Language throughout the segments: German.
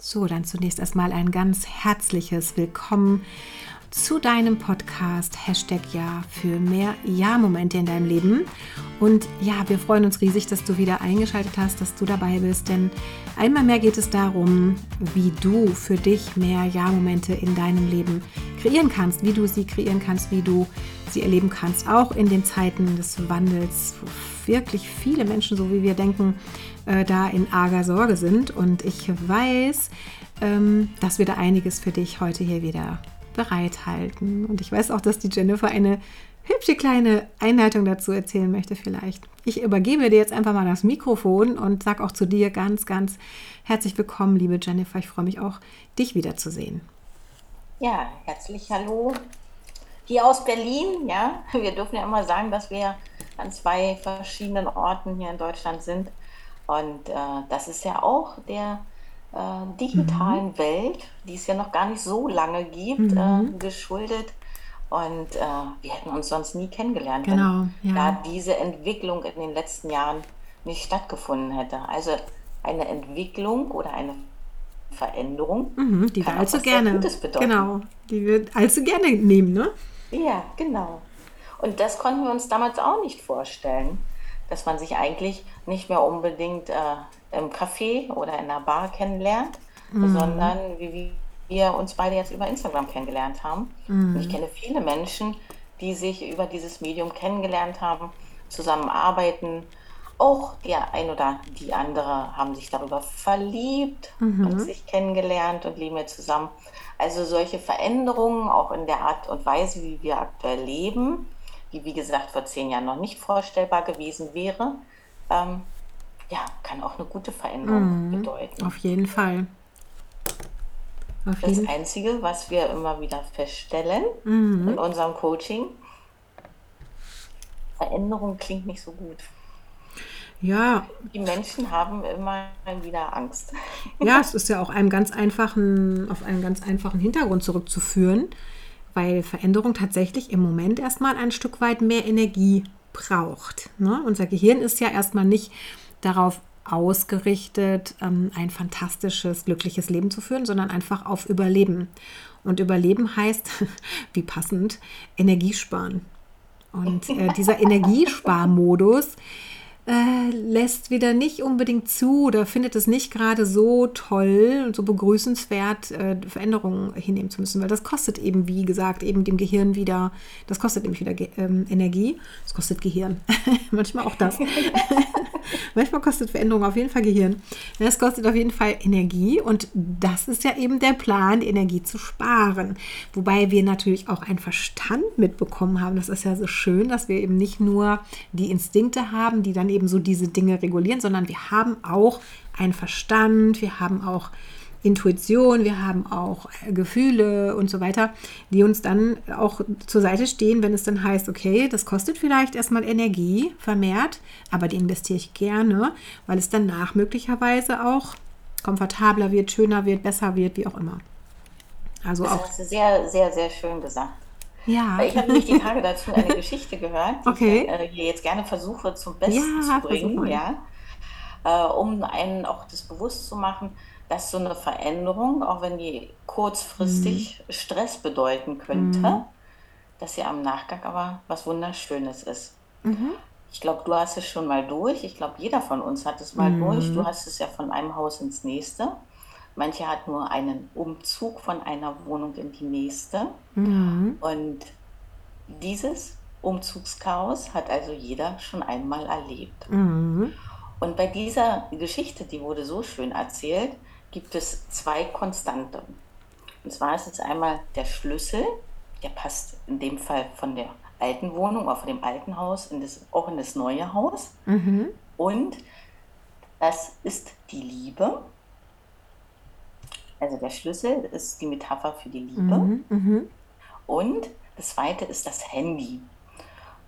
So, dann zunächst erstmal ein ganz herzliches Willkommen zu deinem Podcast Hashtag Ja für mehr Ja-Momente in deinem Leben. Und ja, wir freuen uns riesig, dass du wieder eingeschaltet hast, dass du dabei bist, denn einmal mehr geht es darum, wie du für dich mehr Ja-Momente in deinem Leben kreieren kannst, wie du sie kreieren kannst, wie du sie erleben kannst, auch in den Zeiten des Wandels, wirklich viele Menschen, so wie wir denken, äh, da in arger Sorge sind. Und ich weiß, ähm, dass wir da einiges für dich heute hier wieder bereithalten. Und ich weiß auch, dass die Jennifer eine hübsche kleine Einleitung dazu erzählen möchte vielleicht. Ich übergebe dir jetzt einfach mal das Mikrofon und sage auch zu dir ganz, ganz herzlich willkommen, liebe Jennifer. Ich freue mich auch, dich wiederzusehen. Ja, herzlich hallo. Hier aus Berlin, ja. Wir dürfen ja immer sagen, dass wir an zwei verschiedenen Orten hier in Deutschland sind. Und äh, das ist ja auch der äh, digitalen mhm. Welt, die es ja noch gar nicht so lange gibt, äh, mhm. äh, geschuldet. Und äh, wir hätten uns sonst nie kennengelernt, genau, wenn ja. da diese Entwicklung in den letzten Jahren nicht stattgefunden hätte. Also eine Entwicklung oder eine Veränderung, mhm, die wir allzu gerne, Gutes bedeuten. genau, die wir allzu gerne nehmen, ne? Ja, genau. Und das konnten wir uns damals auch nicht vorstellen, dass man sich eigentlich nicht mehr unbedingt äh, im Café oder in einer Bar kennenlernt, mhm. sondern wie wir uns beide jetzt über Instagram kennengelernt haben. Mhm. Und ich kenne viele Menschen, die sich über dieses Medium kennengelernt haben, zusammenarbeiten. Auch der ein oder die andere haben sich darüber verliebt mhm. und sich kennengelernt und leben jetzt zusammen. Also solche Veränderungen auch in der Art und Weise, wie wir aktuell leben, die wie gesagt vor zehn Jahren noch nicht vorstellbar gewesen wäre, ähm, ja, kann auch eine gute Veränderung mhm, bedeuten. Auf jeden Fall. Auf das jeden Einzige, was wir immer wieder feststellen mhm. in unserem Coaching, Veränderung klingt nicht so gut. Ja. Die Menschen haben immer wieder Angst. Ja, es ist ja auch einem ganz einfachen, auf einen ganz einfachen Hintergrund zurückzuführen, weil Veränderung tatsächlich im Moment erstmal ein Stück weit mehr Energie braucht. Ne? Unser Gehirn ist ja erstmal nicht darauf ausgerichtet, ähm, ein fantastisches, glückliches Leben zu führen, sondern einfach auf Überleben. Und Überleben heißt, wie passend, Energiesparen. Und äh, dieser Energiesparmodus, äh, lässt wieder nicht unbedingt zu oder findet es nicht gerade so toll und so begrüßenswert, äh, Veränderungen hinnehmen zu müssen, weil das kostet eben, wie gesagt, eben dem Gehirn wieder, das kostet nämlich wieder ähm, Energie, das kostet Gehirn, manchmal auch das. manchmal kostet Veränderung auf jeden Fall Gehirn. Das kostet auf jeden Fall Energie und das ist ja eben der Plan, Energie zu sparen. Wobei wir natürlich auch einen Verstand mitbekommen haben. Das ist ja so schön, dass wir eben nicht nur die Instinkte haben, die dann eben so diese Dinge regulieren, sondern wir haben auch einen Verstand, wir haben auch Intuition, wir haben auch äh, Gefühle und so weiter, die uns dann auch zur Seite stehen, wenn es dann heißt, okay, das kostet vielleicht erstmal Energie vermehrt, aber die investiere ich gerne, weil es danach möglicherweise auch komfortabler wird, schöner wird, besser wird, wie auch immer. Also das auch. hast du sehr, sehr, sehr schön gesagt. Ja. Weil ich habe nämlich die Tage dazu eine Geschichte gehört, die okay. ich äh, hier jetzt gerne versuche zum Besten ja, zu bringen, ja, äh, um einen auch das bewusst zu machen, dass so eine Veränderung, auch wenn die kurzfristig mhm. Stress bedeuten könnte, mhm. dass sie am Nachgang aber was Wunderschönes ist. Mhm. Ich glaube, du hast es schon mal durch. Ich glaube, jeder von uns hat es mal durch. Du mhm. hast es ja von einem Haus ins nächste. Manche hat nur einen Umzug von einer Wohnung in die nächste. Mhm. Und dieses Umzugschaos hat also jeder schon einmal erlebt. Mhm. Und bei dieser Geschichte, die wurde so schön erzählt, gibt es zwei Konstanten. Und zwar ist es einmal der Schlüssel, der passt in dem Fall von der alten Wohnung oder von dem alten Haus in das, auch in das neue Haus. Mhm. Und das ist die Liebe. Also der Schlüssel ist die Metapher für die Liebe. Mhm, mh. Und das zweite ist das Handy.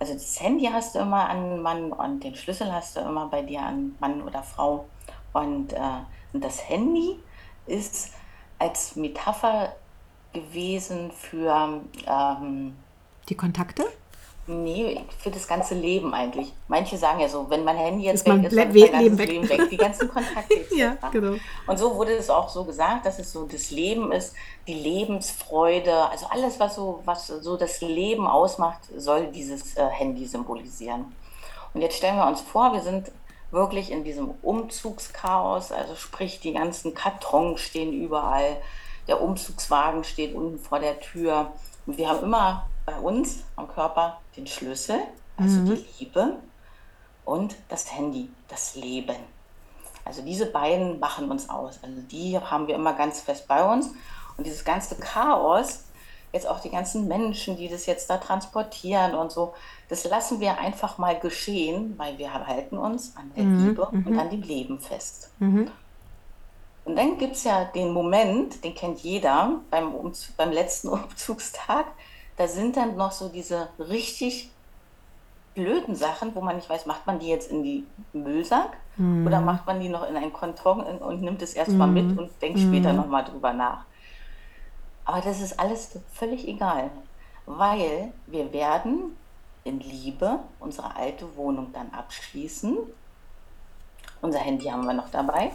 Also das Handy hast du immer an Mann und den Schlüssel hast du immer bei dir an Mann oder Frau. Und, äh, und das Handy ist als Metapher gewesen für ähm, die Kontakte? Nee, für das ganze Leben eigentlich. Manche sagen ja so, wenn mein Handy jetzt ist weg ist, dann ist mein ganzes Leben weg. Leben weg. Die ganzen Kontakte ja, genau. Und so wurde es auch so gesagt, dass es so das Leben ist, die Lebensfreude, also alles, was so, was so das Leben ausmacht, soll dieses äh, Handy symbolisieren. Und jetzt stellen wir uns vor, wir sind wirklich in diesem Umzugschaos, also sprich, die ganzen Kartons stehen überall, der Umzugswagen steht unten vor der Tür. Und wir haben immer bei uns am Körper den Schlüssel, also mhm. die Liebe, und das Handy, das Leben. Also diese beiden machen uns aus. Also die haben wir immer ganz fest bei uns. Und dieses ganze Chaos, jetzt auch die ganzen Menschen, die das jetzt da transportieren und so, das lassen wir einfach mal geschehen, weil wir halten uns an der mhm. Liebe und mhm. an dem Leben fest. Mhm. Und dann gibt es ja den Moment, den kennt jeder beim, beim letzten Umzugstag, da sind dann noch so diese richtig blöden Sachen, wo man nicht weiß, macht man die jetzt in die Müllsack mm. oder macht man die noch in einen Konton und nimmt es erstmal mm. mit und denkt mm. später nochmal drüber nach. Aber das ist alles völlig egal, weil wir werden in Liebe unsere alte Wohnung dann abschließen. Unser Handy haben wir noch dabei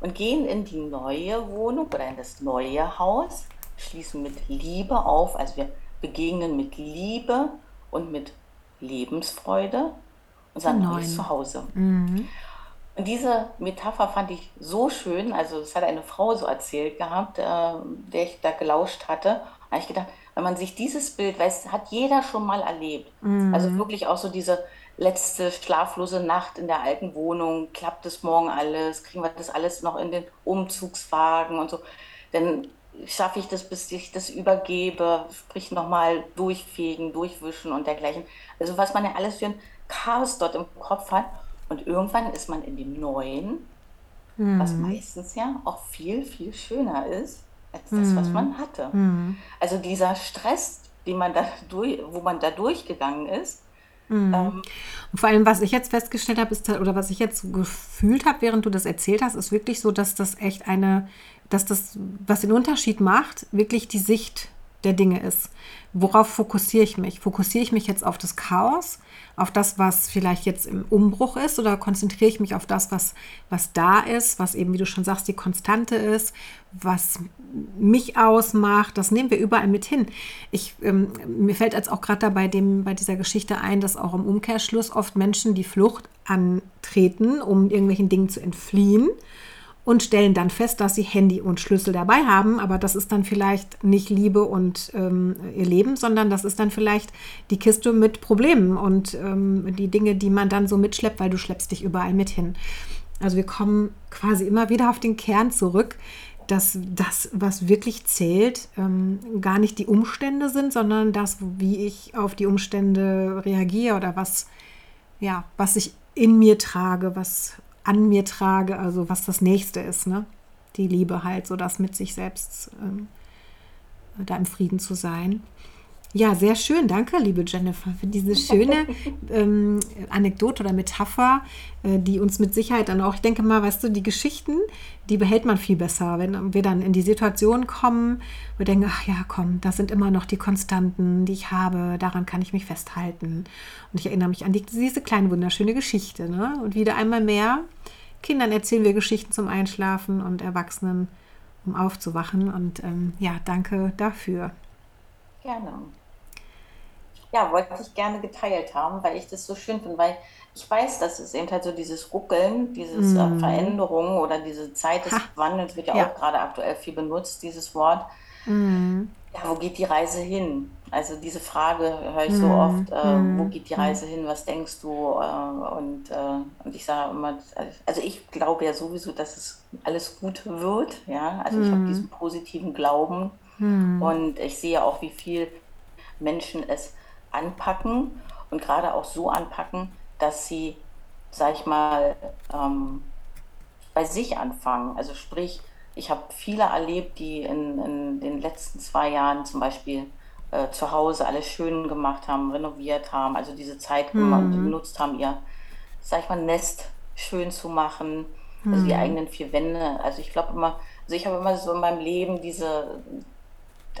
und gehen in die neue Wohnung oder in das neue Haus, schließen mit Liebe auf. Also wir begegnen mit Liebe und mit Lebensfreude unser neues Zuhause. Mhm. Und diese Metapher fand ich so schön, also das hat eine Frau so erzählt gehabt, äh, der ich da gelauscht hatte. Da habe ich gedacht, wenn man sich dieses Bild, weiß, hat jeder schon mal erlebt. Mhm. Also wirklich auch so diese letzte schlaflose Nacht in der alten Wohnung, klappt es morgen alles, kriegen wir das alles noch in den Umzugswagen und so. Denn schaffe ich das, bis ich das übergebe, sprich nochmal durchfegen, durchwischen und dergleichen. Also was man ja alles für ein Chaos dort im Kopf hat. Und irgendwann ist man in dem Neuen, mhm. was meistens ja auch viel, viel schöner ist, als das, mhm. was man hatte. Mhm. Also dieser Stress, den man da durch, wo man da durchgegangen ist, Mhm. Ähm, und vor allem, was ich jetzt festgestellt habe, ist, oder was ich jetzt gefühlt habe, während du das erzählt hast, ist wirklich so, dass das echt eine dass das, was den Unterschied macht, wirklich die Sicht der Dinge ist. Worauf fokussiere ich mich? Fokussiere ich mich jetzt auf das Chaos, auf das, was vielleicht jetzt im Umbruch ist, oder konzentriere ich mich auf das, was, was da ist, was eben, wie du schon sagst, die Konstante ist, was mich ausmacht? Das nehmen wir überall mit hin. Ich, ähm, mir fällt jetzt auch gerade dabei bei dieser Geschichte ein, dass auch im Umkehrschluss oft Menschen die Flucht antreten, um irgendwelchen Dingen zu entfliehen und stellen dann fest, dass sie Handy und Schlüssel dabei haben. Aber das ist dann vielleicht nicht Liebe und ähm, ihr Leben, sondern das ist dann vielleicht die Kiste mit Problemen und ähm, die Dinge, die man dann so mitschleppt, weil du schleppst dich überall mit hin. Also wir kommen quasi immer wieder auf den Kern zurück, dass das, was wirklich zählt, ähm, gar nicht die Umstände sind, sondern das, wie ich auf die Umstände reagiere oder was, ja, was ich in mir trage, was an mir trage, also was das nächste ist, ne? Die Liebe halt, so das mit sich selbst ähm, da im Frieden zu sein. Ja, sehr schön. Danke, liebe Jennifer, für diese schöne ähm, Anekdote oder Metapher, äh, die uns mit Sicherheit dann auch, ich denke mal, weißt du, die Geschichten, die behält man viel besser, wenn wir dann in die Situation kommen, wo wir denken, ach ja, komm, das sind immer noch die Konstanten, die ich habe, daran kann ich mich festhalten. Und ich erinnere mich an die, diese kleine, wunderschöne Geschichte. Ne? Und wieder einmal mehr, Kindern erzählen wir Geschichten zum Einschlafen und Erwachsenen, um aufzuwachen. Und ähm, ja, danke dafür. Gerne ja, wollte ich gerne geteilt haben, weil ich das so schön finde, weil ich weiß, dass es eben halt so dieses Ruckeln, diese äh, mm. Veränderung oder diese Zeit des ha. Wandels wird ja, ja, auch gerade aktuell viel benutzt, dieses Wort. Mm. Ja, wo geht die Reise hin? Also diese Frage höre ich mm. so oft, äh, wo mm. geht die Reise hin, was denkst du? Äh, und, äh, und ich sage immer, also ich glaube ja sowieso, dass es alles gut wird, ja, also ich habe mm. diesen positiven Glauben und ich sehe auch, wie viel Menschen es anpacken und gerade auch so anpacken, dass sie, sag ich mal, ähm, bei sich anfangen. Also sprich, ich habe viele erlebt, die in, in, den letzten zwei Jahren zum Beispiel äh, zu Hause alles schön gemacht haben, renoviert haben, also diese Zeit mhm. genutzt haben, ihr, sag ich mal, Nest schön zu machen, mhm. also die mhm. eigenen vier Wände. Also ich glaube immer, also ich habe immer so in meinem Leben diese,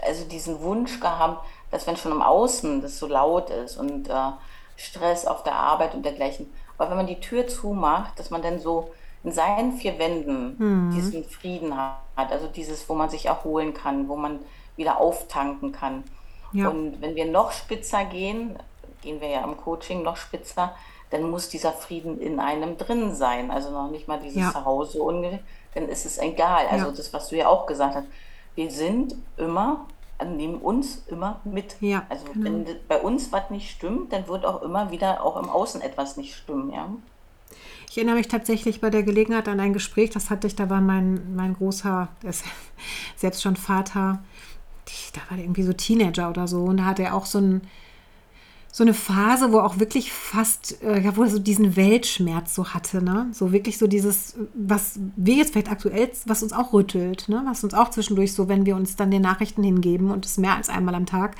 also diesen Wunsch gehabt, dass wenn schon im Außen das so laut ist und äh, Stress auf der Arbeit und dergleichen, aber wenn man die Tür zumacht, dass man dann so in seinen vier Wänden mhm. diesen Frieden hat, also dieses, wo man sich erholen kann, wo man wieder auftanken kann. Ja. Und wenn wir noch spitzer gehen, gehen wir ja im Coaching noch spitzer, dann muss dieser Frieden in einem drin sein. Also noch nicht mal dieses ja. Zuhause, dann ist es egal. Also ja. das, was du ja auch gesagt hast, wir sind immer, nehmen uns immer mit. Ja, also genau. wenn bei uns was nicht stimmt, dann wird auch immer wieder auch im Außen etwas nicht stimmen, ja. Ich erinnere mich tatsächlich bei der Gelegenheit an ein Gespräch, das hatte ich, da war mein, mein großer, der ist selbst schon Vater, da war der irgendwie so Teenager oder so, und da hat er auch so ein, so eine Phase, wo auch wirklich fast, äh, ja, wo er so diesen Weltschmerz so hatte, ne? So wirklich so dieses, was wir jetzt vielleicht aktuell, was uns auch rüttelt, ne? Was uns auch zwischendurch so, wenn wir uns dann den Nachrichten hingeben und es mehr als einmal am Tag,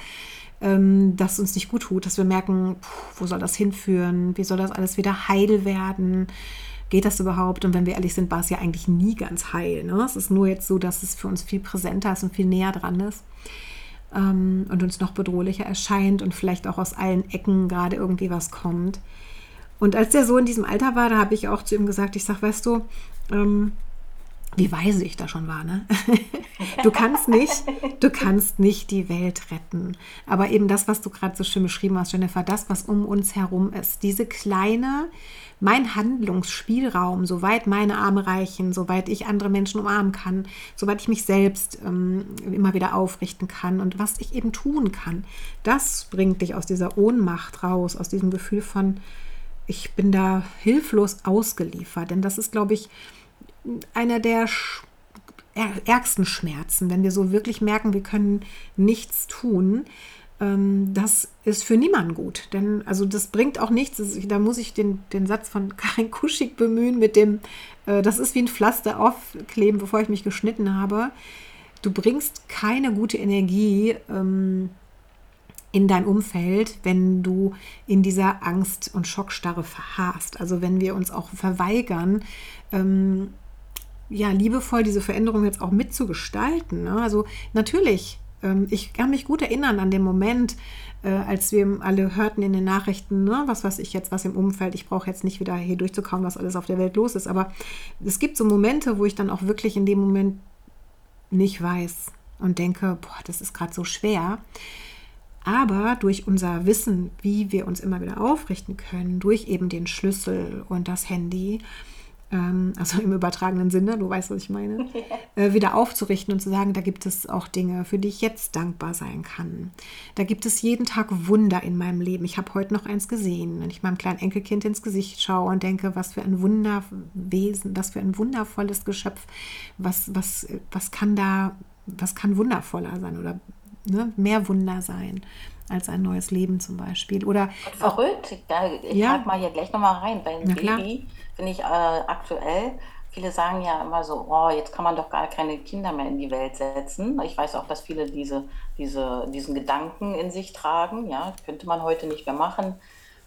ähm, dass uns nicht gut tut, dass wir merken, puh, wo soll das hinführen? Wie soll das alles wieder heil werden? Geht das überhaupt? Und wenn wir ehrlich sind, war es ja eigentlich nie ganz heil. Ne? Es ist nur jetzt so, dass es für uns viel präsenter ist und viel näher dran ist ähm, und uns noch bedrohlicher erscheint und vielleicht auch aus allen Ecken gerade irgendwie was kommt. Und als der so in diesem Alter war, da habe ich auch zu ihm gesagt, ich sage, weißt du, ähm, wie weise ich da schon war, ne? du kannst nicht, du kannst nicht die Welt retten. Aber eben das, was du gerade so schön beschrieben hast, Jennifer, das, was um uns herum ist, diese kleine, mein Handlungsspielraum, soweit meine Arme reichen, soweit ich andere Menschen umarmen kann, soweit ich mich selbst ähm, immer wieder aufrichten kann und was ich eben tun kann, das bringt dich aus dieser Ohnmacht raus, aus diesem Gefühl von, ich bin da hilflos ausgeliefert. Denn das ist, glaube ich, einer der ärgsten Schmerzen, wenn wir so wirklich merken, wir können nichts tun das ist für niemanden gut. Denn also das bringt auch nichts. Da muss ich den, den Satz von Karin Kuschig bemühen mit dem, äh, das ist wie ein Pflaster aufkleben, bevor ich mich geschnitten habe. Du bringst keine gute Energie ähm, in dein Umfeld, wenn du in dieser Angst und Schockstarre verharrst. Also wenn wir uns auch verweigern, ähm, ja, liebevoll diese Veränderung jetzt auch mitzugestalten. Ne? Also natürlich ähm, ich kann mich gut erinnern an den Moment, äh, als wir alle hörten in den Nachrichten, ne, was weiß ich jetzt, was im Umfeld, ich brauche jetzt nicht wieder hier durchzukommen, was alles auf der Welt los ist. Aber es gibt so Momente, wo ich dann auch wirklich in dem Moment nicht weiß und denke, boah, das ist gerade so schwer. Aber durch unser Wissen, wie wir uns immer wieder aufrichten können, durch eben den Schlüssel und das Handy, ähm, also im übertragenen Sinne, du weißt, was ich meine, äh, wieder aufzurichten und zu sagen, da gibt es auch Dinge, für die ich jetzt dankbar sein kann. Da gibt es jeden Tag Wunder in meinem Leben. Ich habe heute noch eins gesehen, wenn ich meinem kleinen Enkelkind ins Gesicht schaue und denke, was für ein Wunderwesen, was für ein wundervolles Geschöpf, was, was, was kann da, was kann wundervoller sein oder ne, mehr Wunder sein als ein neues Leben zum Beispiel. Oder verrückt, da, ich ja. frage mal hier gleich nochmal rein, bei einem Baby finde ich äh, aktuell, viele sagen ja immer so, oh, jetzt kann man doch gar keine Kinder mehr in die Welt setzen. Ich weiß auch, dass viele diese, diese, diesen Gedanken in sich tragen, ja, könnte man heute nicht mehr machen.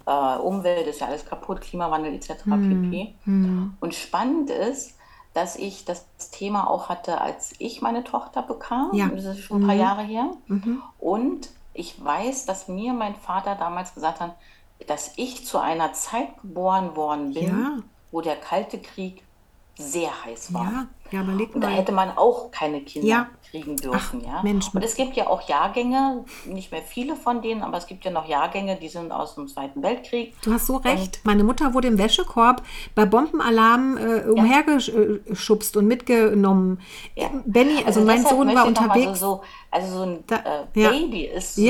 Äh, Umwelt ist ja alles kaputt, Klimawandel etc. Hm. pp. Hm. Und spannend ist, dass ich das Thema auch hatte, als ich meine Tochter bekam. Ja. Das ist schon ein paar mhm. Jahre her. Mhm. Und ich weiß, dass mir mein Vater damals gesagt hat, dass ich zu einer Zeit geboren worden bin, ja. wo der Kalte Krieg sehr heiß war. Ja, ja überleg Und da hätte man auch keine Kinder ja. kriegen dürfen. Ach, ja? Mensch. Und es gibt ja auch Jahrgänge, nicht mehr viele von denen, aber es gibt ja noch Jahrgänge, die sind aus dem Zweiten Weltkrieg. Du hast so recht. Und Meine Mutter wurde im Wäschekorb bei Bombenalarm äh, umhergeschubst und mitgenommen. Ja. Benny, also, also mein Sohn war unterwegs. So, also so ein da, äh, Baby ist so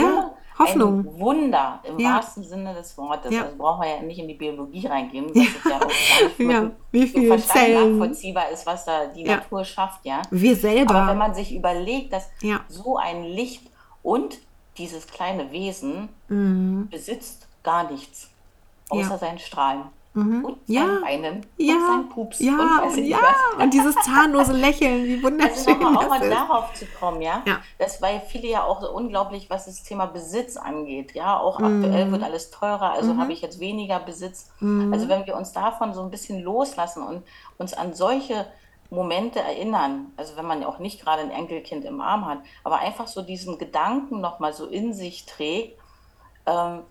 Hoffnung. Ein Wunder im ja. wahrsten Sinne des Wortes. Ja. Also brauchen wir ja nicht in die Biologie reingehen, ja. es ja auch gar nicht ja. Wie viel Zellen nachvollziehbar ist, was da die Natur schafft, ja. Wir selber. Aber wenn man sich überlegt, dass so ein Licht und dieses kleine Wesen mhm. besitzt gar nichts außer seinen Strahlen. Mhm. Und ja. sein Weinen ja. und sein Pups ja. und, ja. und dieses zahnlose Lächeln, wie wunderschön also nochmal, auch mal darauf zu kommen, ja? ja. Das weil viele ja auch so unglaublich, was das Thema Besitz angeht, ja, auch mhm. aktuell wird alles teurer, also mhm. habe ich jetzt weniger Besitz. Mhm. Also wenn wir uns davon so ein bisschen loslassen und uns an solche Momente erinnern, also wenn man ja auch nicht gerade ein Enkelkind im Arm hat, aber einfach so diesen Gedanken nochmal so in sich trägt, ähm,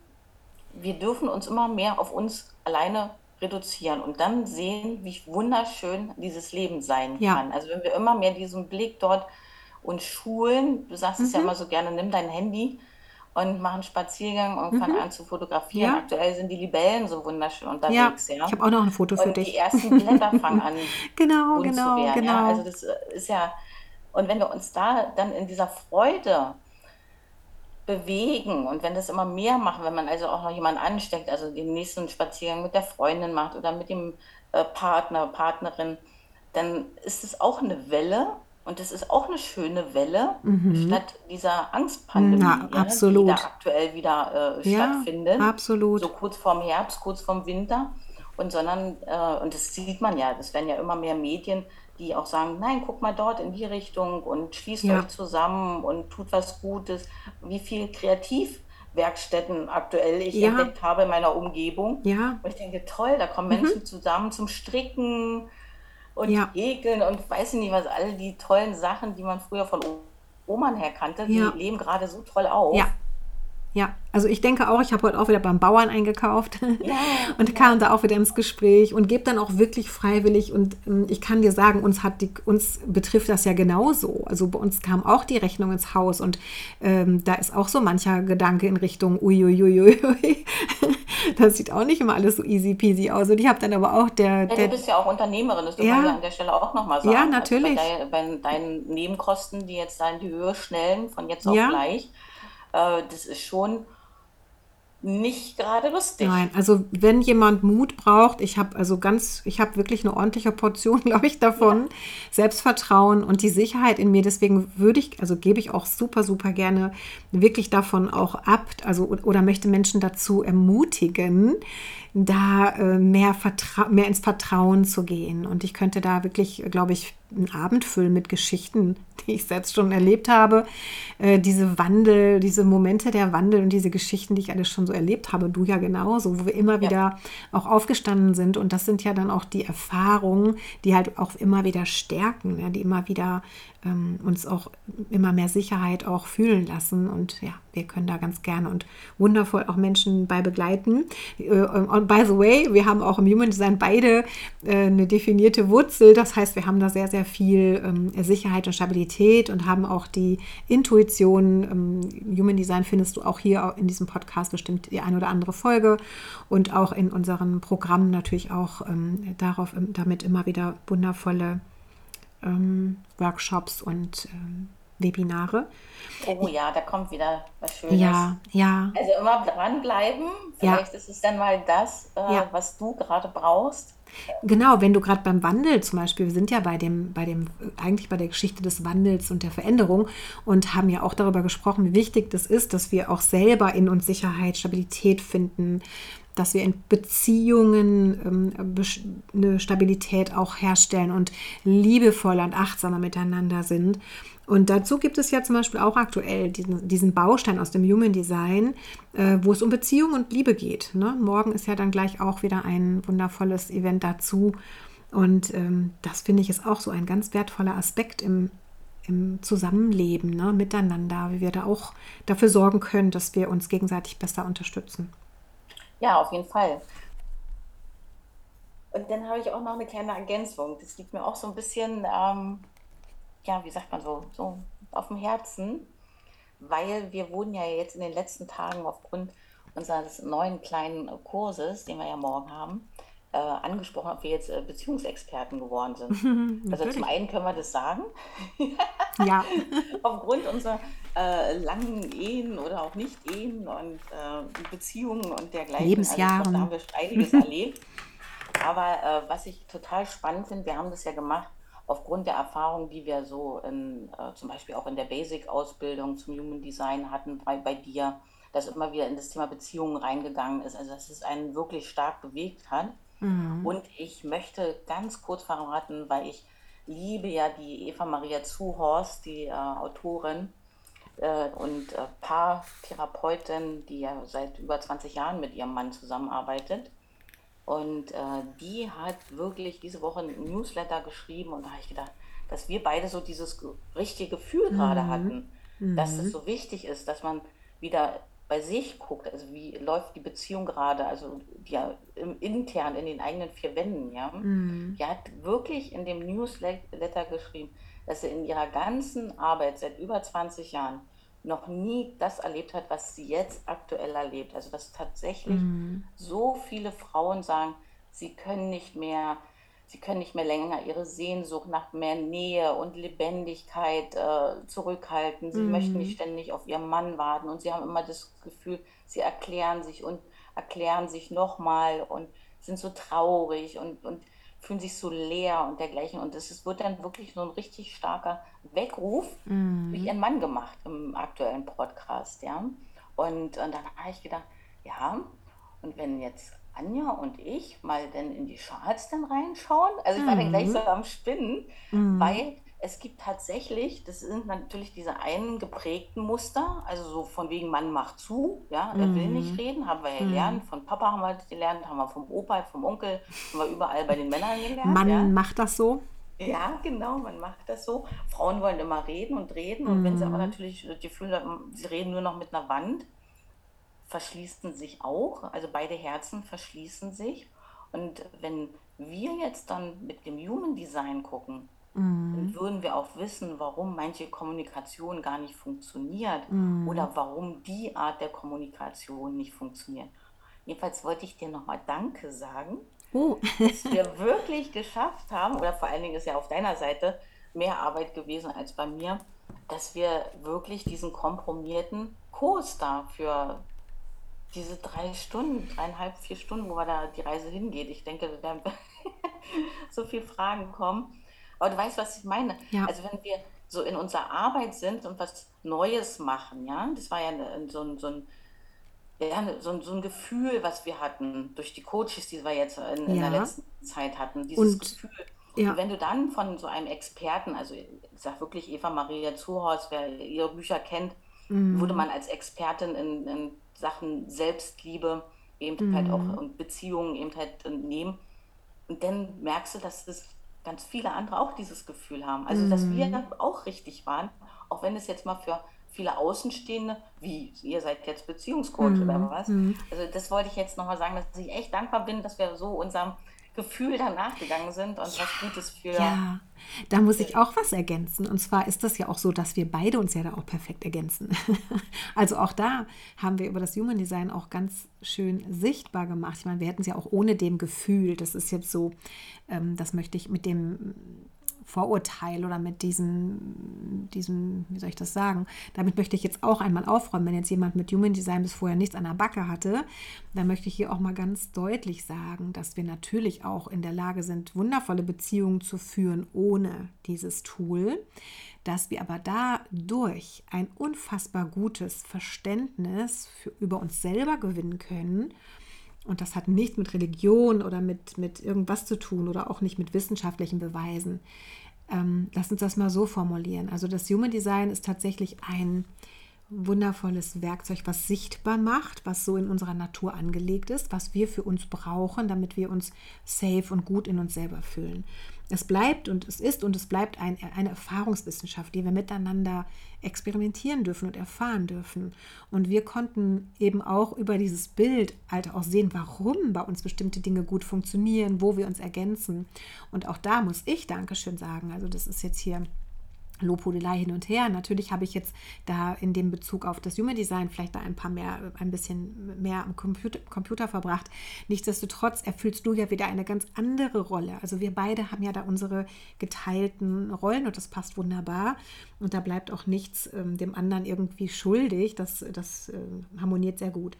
wir dürfen uns immer mehr auf uns alleine reduzieren und dann sehen, wie wunderschön dieses Leben sein ja. kann. Also wenn wir immer mehr diesen Blick dort uns schulen, du sagst mhm. es ja mhm. immer so gerne, nimm dein Handy und mach einen Spaziergang und mhm. fang an zu fotografieren. Ja. Aktuell sind die Libellen so wunderschön unterwegs. Ja, ja. ich habe auch noch ein Foto für und dich. die ersten Blätter fangen an genau, genau, zu werden. Genau. Ja? Also das ist ja, und wenn wir uns da dann in dieser Freude bewegen und wenn das immer mehr machen, wenn man also auch noch jemanden ansteckt, also den nächsten Spaziergang mit der Freundin macht oder mit dem äh, Partner, Partnerin, dann ist es auch eine Welle und es ist auch eine schöne Welle, mhm. statt dieser Angstpandemie, ja, absolut. die da aktuell wieder äh, ja, stattfindet. Absolut. So kurz vorm Herbst, kurz vorm Winter. Und sondern, äh, und das sieht man ja, das werden ja immer mehr Medien, die auch sagen, nein, guck mal dort in die Richtung und schließt ja. euch zusammen und tut was Gutes. Wie viel Kreativwerkstätten aktuell ich ja. entdeckt habe in meiner Umgebung. Ja. Und ich denke, toll, da kommen mhm. Menschen zusammen zum Stricken und ja. Häkeln und weiß ich nicht was, all die tollen Sachen, die man früher von Oman her kannte, die leben gerade so toll auf. Ja. Ja, also ich denke auch, ich habe heute auch wieder beim Bauern eingekauft ja, und kam da auch wieder ins Gespräch und gebe dann auch wirklich freiwillig und ähm, ich kann dir sagen, uns hat die, uns betrifft das ja genauso. Also bei uns kam auch die Rechnung ins Haus und ähm, da ist auch so mancher Gedanke in Richtung uiuiuiui. das sieht auch nicht immer alles so easy peasy aus. Und ich habe dann aber auch der, der. du bist ja auch Unternehmerin, das ja, ja an der Stelle auch nochmal sagen. Ja, natürlich. Also bei, dein, bei, deinen Nebenkosten, die jetzt da in die Höhe schnellen, von jetzt auf ja. gleich äh, das ist schon nicht gerade lustig. Nein, also wenn jemand Mut braucht, ich habe also ganz, ich habe wirklich eine ordentliche Portion, glaube ich, davon. Ja. Selbstvertrauen und die Sicherheit in mir. Deswegen würde ich, also gebe ich auch super, super gerne wirklich davon auch ab, also oder möchte Menschen dazu ermutigen, da äh, mehr, mehr ins Vertrauen zu gehen. Und ich könnte da wirklich, glaube ich, einen Abend füllen mit Geschichten, die ich selbst schon erlebt habe. Äh, diese Wandel, diese Momente der Wandel und diese Geschichten, die ich alles schon so erlebt habe, du ja genauso, wo wir immer ja. wieder auch aufgestanden sind. Und das sind ja dann auch die Erfahrungen, die halt auch immer wieder stärken, ja, die immer wieder ähm, uns auch immer mehr Sicherheit auch fühlen lassen. Und ja, wir können da ganz gerne und wundervoll auch Menschen bei begleiten. Äh, und by the way, wir haben auch im Human Design beide äh, eine definierte Wurzel. Das heißt, wir haben da sehr, sehr viel ähm, Sicherheit und Stabilität und haben auch die Intuition. Ähm, Human Design findest du auch hier in diesem Podcast bestimmt die eine oder andere Folge und auch in unseren Programmen natürlich auch ähm, darauf, damit immer wieder wundervolle ähm, Workshops und ähm, Webinare. Oh ja, da kommt wieder was Schönes. Ja, ja. Also immer dranbleiben. Vielleicht ja. ist es dann mal das, äh, ja. was du gerade brauchst. Genau, wenn du gerade beim Wandel zum Beispiel, wir sind ja bei dem, bei dem, eigentlich bei der Geschichte des Wandels und der Veränderung und haben ja auch darüber gesprochen, wie wichtig das ist, dass wir auch selber in uns Sicherheit, Stabilität finden, dass wir in Beziehungen ähm, eine Stabilität auch herstellen und liebevoller und achtsamer miteinander sind. Und dazu gibt es ja zum Beispiel auch aktuell diesen, diesen Baustein aus dem Human Design, äh, wo es um Beziehung und Liebe geht. Ne? Morgen ist ja dann gleich auch wieder ein wundervolles Event dazu. Und ähm, das finde ich ist auch so ein ganz wertvoller Aspekt im, im Zusammenleben, ne? miteinander, wie wir da auch dafür sorgen können, dass wir uns gegenseitig besser unterstützen. Ja, auf jeden Fall. Und dann habe ich auch noch eine kleine Ergänzung. Das liegt mir auch so ein bisschen, ähm, ja, wie sagt man so, so auf dem Herzen, weil wir wurden ja jetzt in den letzten Tagen aufgrund unseres neuen kleinen Kurses, den wir ja morgen haben, äh, angesprochen, ob wir jetzt äh, Beziehungsexperten geworden sind. also zum einen können wir das sagen. ja. Aufgrund unserer äh, langen Ehen oder auch Nicht-Ehen und äh, Beziehungen und dergleichen. Lebensjahren. Also, da haben wir einiges erlebt. Aber äh, was ich total spannend finde, wir haben das ja gemacht aufgrund der Erfahrung, die wir so in, äh, zum Beispiel auch in der Basic-Ausbildung zum Human Design hatten bei, bei dir, dass immer wieder in das Thema Beziehungen reingegangen ist. Also dass es einen wirklich stark bewegt hat. Mhm. Und ich möchte ganz kurz verraten, weil ich liebe ja die Eva Maria Zuhorst, die äh, Autorin äh, und äh, Paartherapeutin, die ja seit über 20 Jahren mit ihrem Mann zusammenarbeitet. Und äh, die hat wirklich diese Woche ein Newsletter geschrieben und da habe ich gedacht, dass wir beide so dieses richtige Gefühl mhm. gerade hatten, mhm. dass es so wichtig ist, dass man wieder bei sich guckt, also wie läuft die Beziehung gerade, also ja, im, intern in den eigenen vier Wänden, ja. Mhm. Die hat wirklich in dem Newsletter geschrieben, dass sie in ihrer ganzen Arbeit seit über 20 Jahren noch nie das erlebt hat, was sie jetzt aktuell erlebt. Also dass tatsächlich mhm. so viele Frauen sagen, sie können nicht mehr Sie können nicht mehr länger ihre Sehnsucht nach mehr Nähe und Lebendigkeit äh, zurückhalten. Sie mhm. möchten nicht ständig auf ihren Mann warten und sie haben immer das Gefühl, sie erklären sich und erklären sich nochmal und sind so traurig und, und fühlen sich so leer und dergleichen. Und es wird dann wirklich so ein richtig starker Weckruf mhm. durch ihren Mann gemacht im aktuellen Podcast. Ja? Und, und dann habe ich gedacht, ja, und wenn jetzt Anja und ich mal dann in die Charts dann reinschauen. Also ich war dann gleich mhm. so am Spinnen, mhm. weil es gibt tatsächlich, das sind natürlich diese eingeprägten Muster, also so von wegen Mann macht zu, ja, er will nicht mhm. reden, haben wir ja gelernt, von Papa haben wir das gelernt, haben wir vom Opa, vom Onkel, haben wir überall bei den Männern gelernt. Mann ja. macht das so? Ja, genau, man macht das so. Frauen wollen immer reden und reden und wenn sie aber natürlich das Gefühl haben, sie reden nur noch mit einer Wand, verschließen sich auch, also beide Herzen verschließen sich. Und wenn wir jetzt dann mit dem Human Design gucken, mhm. dann würden wir auch wissen, warum manche Kommunikation gar nicht funktioniert mhm. oder warum die Art der Kommunikation nicht funktioniert. Jedenfalls wollte ich dir nochmal Danke sagen, oh. dass wir wirklich geschafft haben, oder vor allen Dingen ist ja auf deiner Seite mehr Arbeit gewesen als bei mir, dass wir wirklich diesen komprimierten Kurs da für diese drei Stunden, dreieinhalb, vier Stunden, wo da die Reise hingeht. Ich denke, da werden so viele Fragen kommen. Aber du weißt, was ich meine. Ja. Also wenn wir so in unserer Arbeit sind und was Neues machen, ja, das war ja so ein, so ein, ja, so ein, so ein Gefühl, was wir hatten durch die Coaches, die wir jetzt in, ja. in der letzten Zeit hatten, dieses und, Gefühl. Ja. Und wenn du dann von so einem Experten, also ich sag wirklich Eva Maria Zuhaus, wer ihre Bücher kennt, mhm. wurde man als Expertin in, in Sachen Selbstliebe eben halt mhm. halt auch und Beziehungen eben halt nehmen. Und dann merkst du, dass es ganz viele andere auch dieses Gefühl haben. Also, mhm. dass wir mhm. auch richtig waren, auch wenn es jetzt mal für viele Außenstehende, wie ihr seid jetzt Beziehungscoach mhm. oder was. Mhm. Also, das wollte ich jetzt nochmal sagen, dass ich echt dankbar bin, dass wir so unserem Gefühl danach gegangen sind und ja, was Gutes für. Ja, da muss ich auch was ergänzen. Und zwar ist das ja auch so, dass wir beide uns ja da auch perfekt ergänzen. also auch da haben wir über das Human Design auch ganz schön sichtbar gemacht. Ich meine, wir hätten es ja auch ohne dem Gefühl. Das ist jetzt so, ähm, das möchte ich mit dem Vorurteil oder mit diesem, diesem, wie soll ich das sagen? Damit möchte ich jetzt auch einmal aufräumen. Wenn jetzt jemand mit Human Design bis vorher nichts an der Backe hatte, dann möchte ich hier auch mal ganz deutlich sagen, dass wir natürlich auch in der Lage sind, wundervolle Beziehungen zu führen ohne dieses Tool, dass wir aber dadurch ein unfassbar gutes Verständnis für, über uns selber gewinnen können und das hat nichts mit Religion oder mit, mit irgendwas zu tun oder auch nicht mit wissenschaftlichen Beweisen. Ähm, lass uns das mal so formulieren. Also das Human Design ist tatsächlich ein wundervolles Werkzeug, was sichtbar macht, was so in unserer Natur angelegt ist, was wir für uns brauchen, damit wir uns safe und gut in uns selber fühlen. Es bleibt und es ist und es bleibt ein, eine Erfahrungswissenschaft, die wir miteinander experimentieren dürfen und erfahren dürfen. Und wir konnten eben auch über dieses Bild halt auch sehen, warum bei uns bestimmte Dinge gut funktionieren, wo wir uns ergänzen. Und auch da muss ich Dankeschön sagen. Also das ist jetzt hier Lobhudelei hin und her. Natürlich habe ich jetzt da in dem Bezug auf das Human Design vielleicht da ein paar mehr, ein bisschen mehr am Computer, Computer verbracht. Nichtsdestotrotz erfüllst du ja wieder eine ganz andere Rolle. Also wir beide haben ja da unsere geteilten Rollen und das passt wunderbar. Und da bleibt auch nichts ähm, dem anderen irgendwie schuldig. Das, das äh, harmoniert sehr gut.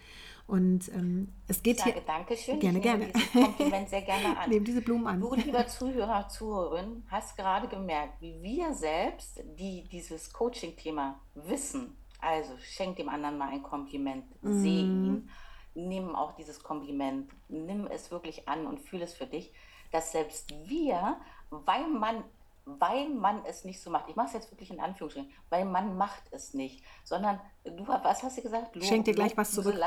Und ähm, es geht ich sage hier. Dankeschön. Gerne, ich gerne. Dieses Kompliment sehr gerne an. Nehmen diese Blumen an. Du, lieber Zuhörer, Zuhörerin, hast gerade gemerkt, wie wir selbst, die dieses Coaching-Thema wissen, also schenk dem anderen mal ein Kompliment, mm. seh ihn, nimm auch dieses Kompliment, nimm es wirklich an und fühle es für dich, dass selbst wir, weil man weil man es nicht so macht. Ich mache es jetzt wirklich in Anführungsstrichen, weil man macht es nicht, sondern du, was hast du gesagt? Lo, Schenk dir gleich was zurück.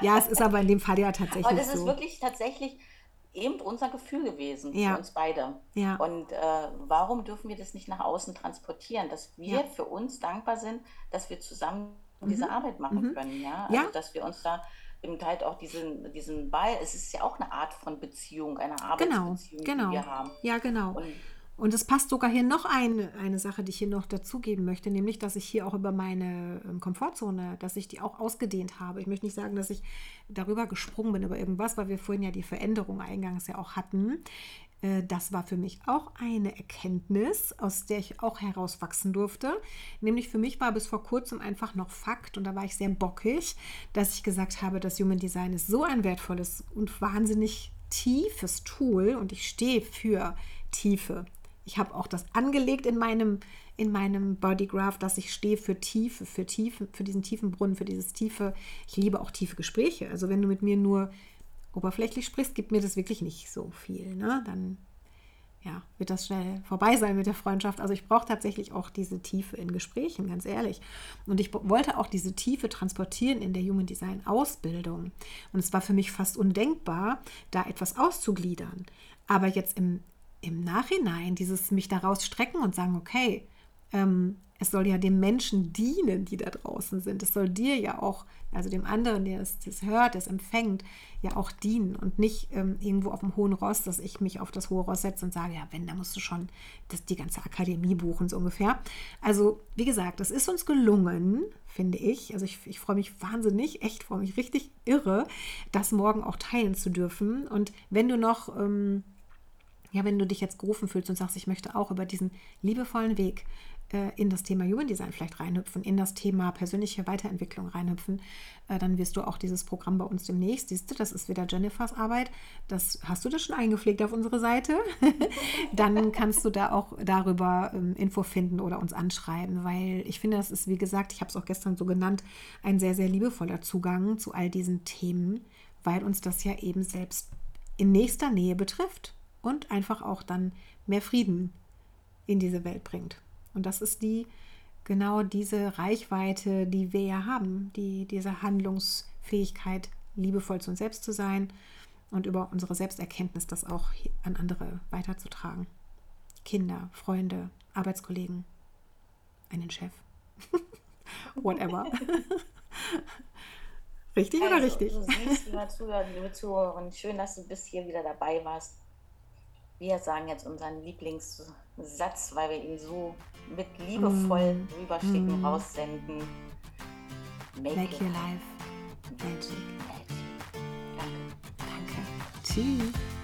ja, es ist aber in dem Fall ja tatsächlich Aber das so. ist wirklich tatsächlich eben unser Gefühl gewesen ja. für uns beide. Ja. Und äh, warum dürfen wir das nicht nach außen transportieren, dass wir ja. für uns dankbar sind, dass wir zusammen mhm. diese Arbeit machen mhm. können, ja? Also, dass wir uns da eben halt auch diesen, diesen Ball, es ist ja auch eine Art von Beziehung, eine genau, Arbeitsbeziehung, genau, genau. die wir haben. Ja, genau. Und und es passt sogar hier noch eine, eine Sache, die ich hier noch dazugeben möchte, nämlich, dass ich hier auch über meine ähm, Komfortzone, dass ich die auch ausgedehnt habe. Ich möchte nicht sagen, dass ich darüber gesprungen bin über irgendwas, weil wir vorhin ja die Veränderung eingangs ja auch hatten. Äh, das war für mich auch eine Erkenntnis, aus der ich auch herauswachsen durfte. Nämlich für mich war bis vor kurzem einfach noch Fakt, und da war ich sehr bockig, dass ich gesagt habe, das Human Design ist so ein wertvolles und wahnsinnig tiefes Tool und ich stehe für Tiefe. Ich habe auch das angelegt in meinem, in meinem Bodygraph, dass ich stehe für Tiefe, für Tiefe, für diesen tiefen Brunnen, für dieses tiefe. Ich liebe auch tiefe Gespräche. Also wenn du mit mir nur oberflächlich sprichst, gibt mir das wirklich nicht so viel. Ne? Dann ja, wird das schnell vorbei sein mit der Freundschaft. Also ich brauche tatsächlich auch diese Tiefe in Gesprächen, ganz ehrlich. Und ich wollte auch diese Tiefe transportieren in der Human Design Ausbildung. Und es war für mich fast undenkbar, da etwas auszugliedern. Aber jetzt im, im Nachhinein dieses mich daraus strecken und sagen, okay, ähm, es soll ja den Menschen dienen, die da draußen sind. Es soll dir ja auch, also dem anderen, der es das hört, das empfängt, ja auch dienen und nicht ähm, irgendwo auf dem hohen Ross, dass ich mich auf das hohe Ross setze und sage, ja, wenn, da musst du schon das, die ganze Akademie buchen, so ungefähr. Also, wie gesagt, das ist uns gelungen, finde ich. Also, ich, ich freue mich wahnsinnig, echt freue mich richtig irre, das morgen auch teilen zu dürfen. Und wenn du noch. Ähm, ja, wenn du dich jetzt gerufen fühlst und sagst, ich möchte auch über diesen liebevollen Weg in das Thema Human Design vielleicht reinhüpfen, in das Thema persönliche Weiterentwicklung reinhüpfen, äh, dann wirst du auch dieses Programm bei uns demnächst, siehst du, das ist wieder Jennifers Arbeit, das hast du das schon eingepflegt auf unsere Seite, dann kannst du da auch darüber ähm, Info finden oder uns anschreiben, weil ich finde, das ist, wie gesagt, ich habe es auch gestern so genannt, ein sehr, sehr liebevoller Zugang zu all diesen Themen, weil uns das ja eben selbst in nächster Nähe betrifft und einfach auch dann mehr Frieden in diese Welt bringt. Und das ist die genau diese Reichweite, die wir ja haben, die, diese Handlungsfähigkeit, liebevoll zu uns selbst zu sein und über unsere Selbsterkenntnis das auch an andere weiterzutragen. Kinder, Freunde, Arbeitskollegen, einen Chef, whatever. richtig also, oder richtig? Du siehst, liebe Zuhörer, liebe Zuhörer, schön, dass du bis hier wieder dabei warst. Wir sagen jetzt unseren Lieblingssatz, weil wir ihn so mit liebevoll mm. rüberschicken, mm. raussenden. Make, Make your life magic. magic. Danke. Danke. Tschüss.